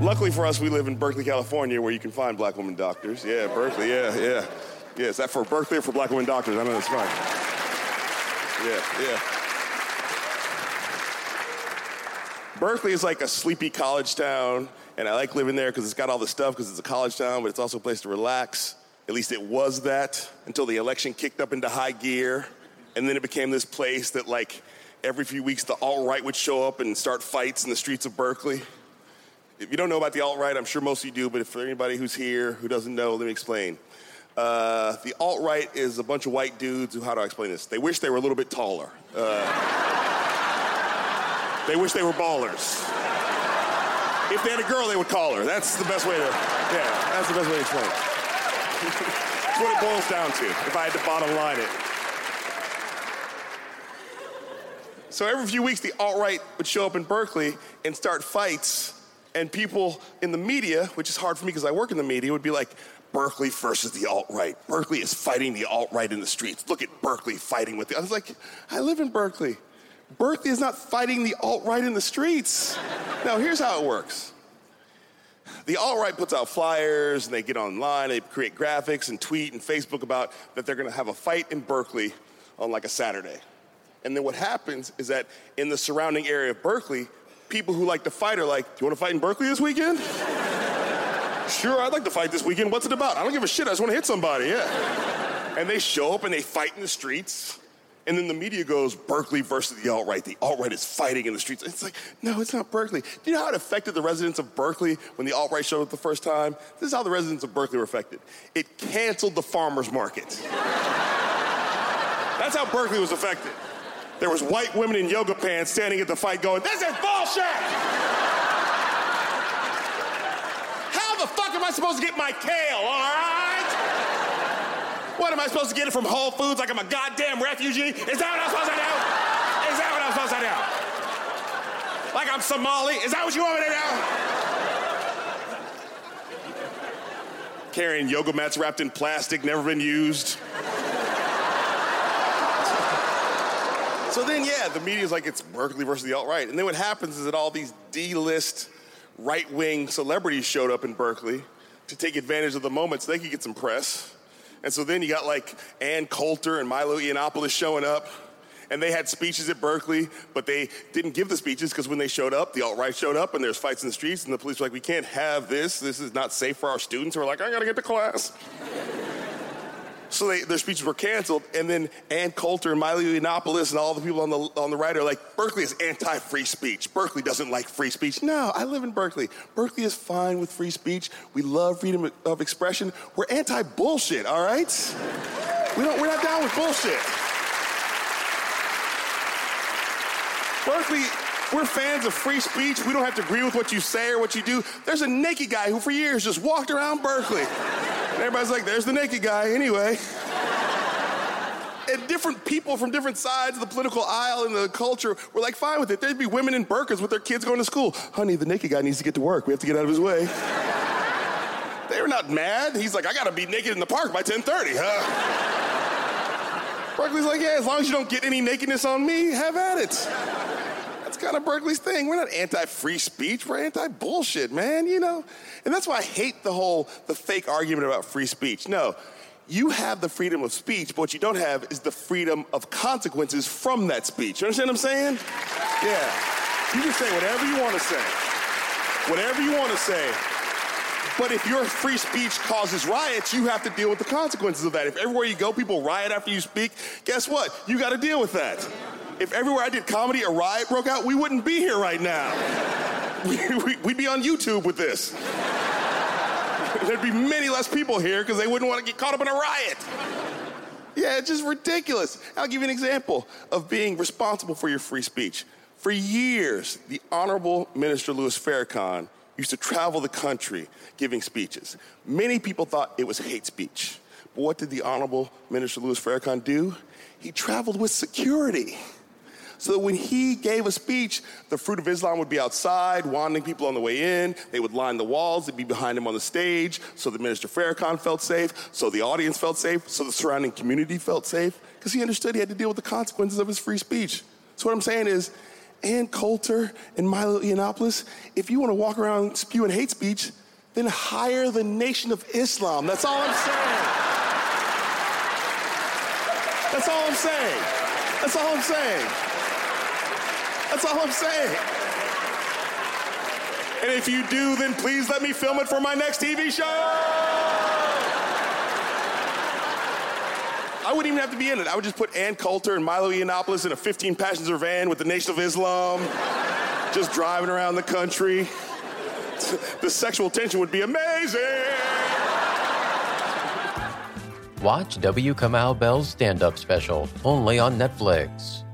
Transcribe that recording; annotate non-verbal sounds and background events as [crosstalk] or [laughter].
Luckily for us, we live in Berkeley, California, where you can find black women doctors. Yeah, Berkeley, yeah, yeah. Yeah, is that for Berkeley or for black women doctors? I know that's fine. Yeah, yeah. Berkeley is like a sleepy college town, and I like living there because it's got all the stuff because it's a college town, but it's also a place to relax. At least it was that until the election kicked up into high gear, and then it became this place that, like, every few weeks the alt right would show up and start fights in the streets of Berkeley. If you don't know about the alt right, I'm sure most of you do, but if for anybody who's here who doesn't know, let me explain. Uh, the alt right is a bunch of white dudes who, how do I explain this? They wish they were a little bit taller. Uh, they wish they were ballers. If they had a girl, they would call her. That's the best way to, yeah, that's the best way to explain it. [laughs] that's what it boils down to, if I had to bottom line it. So every few weeks, the alt right would show up in Berkeley and start fights, and people in the media, which is hard for me because I work in the media, would be like, Berkeley versus the alt right. Berkeley is fighting the alt right in the streets. Look at Berkeley fighting with the. I was like, I live in Berkeley. Berkeley is not fighting the alt right in the streets. now, here's how it works the alt right puts out flyers and they get online, they create graphics and tweet and Facebook about that they're gonna have a fight in Berkeley on like a Saturday. And then what happens is that in the surrounding area of Berkeley, people who like to fight are like, Do you wanna fight in Berkeley this weekend? sure, I'd like to fight this weekend. What's it about? I don't give a shit. I just want to hit somebody. Yeah. and they show up and they fight in the streets. And then the media goes, Berkeley versus the alt right. The alt right is fighting in the streets. It's like, no, it's not Berkeley. Do you know how it affected the residents of Berkeley when the alt right showed up the first time? This is how the residents of Berkeley were affected it canceled the farmers market. That's how Berkeley was affected. There was white women in yoga pants standing at the fight going, this is bullshit! How the fuck am I supposed to get my kale, all right? What, am I supposed to get it from Whole Foods like I'm a goddamn refugee? Is that what I'm supposed to do? Is that what I'm supposed to do? Like I'm Somali? Is that what you want me to do? Carrying yoga mats wrapped in plastic, never been used. So then, yeah, the media's like, it's Berkeley versus the alt right. And then what happens is that all these D list right wing celebrities showed up in Berkeley to take advantage of the moment so they could get some press. And so then you got like Ann Coulter and Milo Yiannopoulos showing up. And they had speeches at Berkeley, but they didn't give the speeches because when they showed up, the alt right showed up and there's fights in the streets, and the police were like, We can't have this. This is not safe for our students. And we're like, I gotta get to class. So they, their speeches were canceled, and then Ann Coulter and Milo Yiannopoulos and all the people on the on the right are like, Berkeley is anti-free speech. Berkeley doesn't like free speech. No, I live in Berkeley. Berkeley is fine with free speech. We love freedom of expression. We're anti-bullshit. All right? We don't. We're not down with bullshit. Berkeley we're fans of free speech. We don't have to agree with what you say or what you do. There's a naked guy who, for years, just walked around Berkeley. And everybody's like, there's the naked guy, anyway. and different people from different sides of the political aisle and the culture were like, fine with it. There'd be women in burqas with their kids going to school. Honey, the naked guy needs to get to work. We have to get out of his way. they were not mad. He's like, I gotta be naked in the park by 10:30, huh? Berkeley's like, yeah, as long as you don't get any nakedness on me, have at it kind of Berkeley's thing. We're not anti-free speech. We're anti-bullshit, man. You know, and that's why I hate the whole the fake argument about free speech. No, you have the freedom of speech, but what you don't have is the freedom of consequences from that speech. You understand what I'm saying? Yeah. You can say whatever you want to say. Whatever you want to say. But if your free speech causes riots, you have to deal with the consequences of that. If everywhere you go, people riot after you speak, guess what? You got to deal with that if everywhere I did comedy a riot broke out, we wouldn't be here right now. [laughs] We'd be on YouTube with this. [laughs] There'd be many less people here because they wouldn't want to get caught up in a riot. Yeah, it's just ridiculous. I'll give you an example of being responsible for your free speech. For years, the Honorable Minister Louis Farrakhan used to travel the country giving speeches. Many people thought it was hate speech. But what did the Honorable Minister Louis Farrakhan do? He traveled with security so that when he gave a speech, the Fruit of Islam would be outside, wanting people on the way in. They would line the walls, they'd be behind him on the stage, so the Minister Farrakhan felt safe, so the audience felt safe, so the surrounding community felt safe, because he understood he had to deal with the consequences of his free speech. So what I'm saying is, Ann Coulter and Milo Yiannopoulos, if you want to walk around spewing hate speech, then hire the Nation of Islam. That's all I'm saying. That's all I'm saying. That's all I'm saying. That's all I'm saying. And if you do, then please let me film it for my next TV show. I wouldn't even have to be in it. I would just put Ann Coulter and Milo Yiannopoulos in a 15 passenger van with the Nation of Islam, just driving around the country. The sexual tension would be amazing. Watch W. Kamau Bell's stand up special only on Netflix.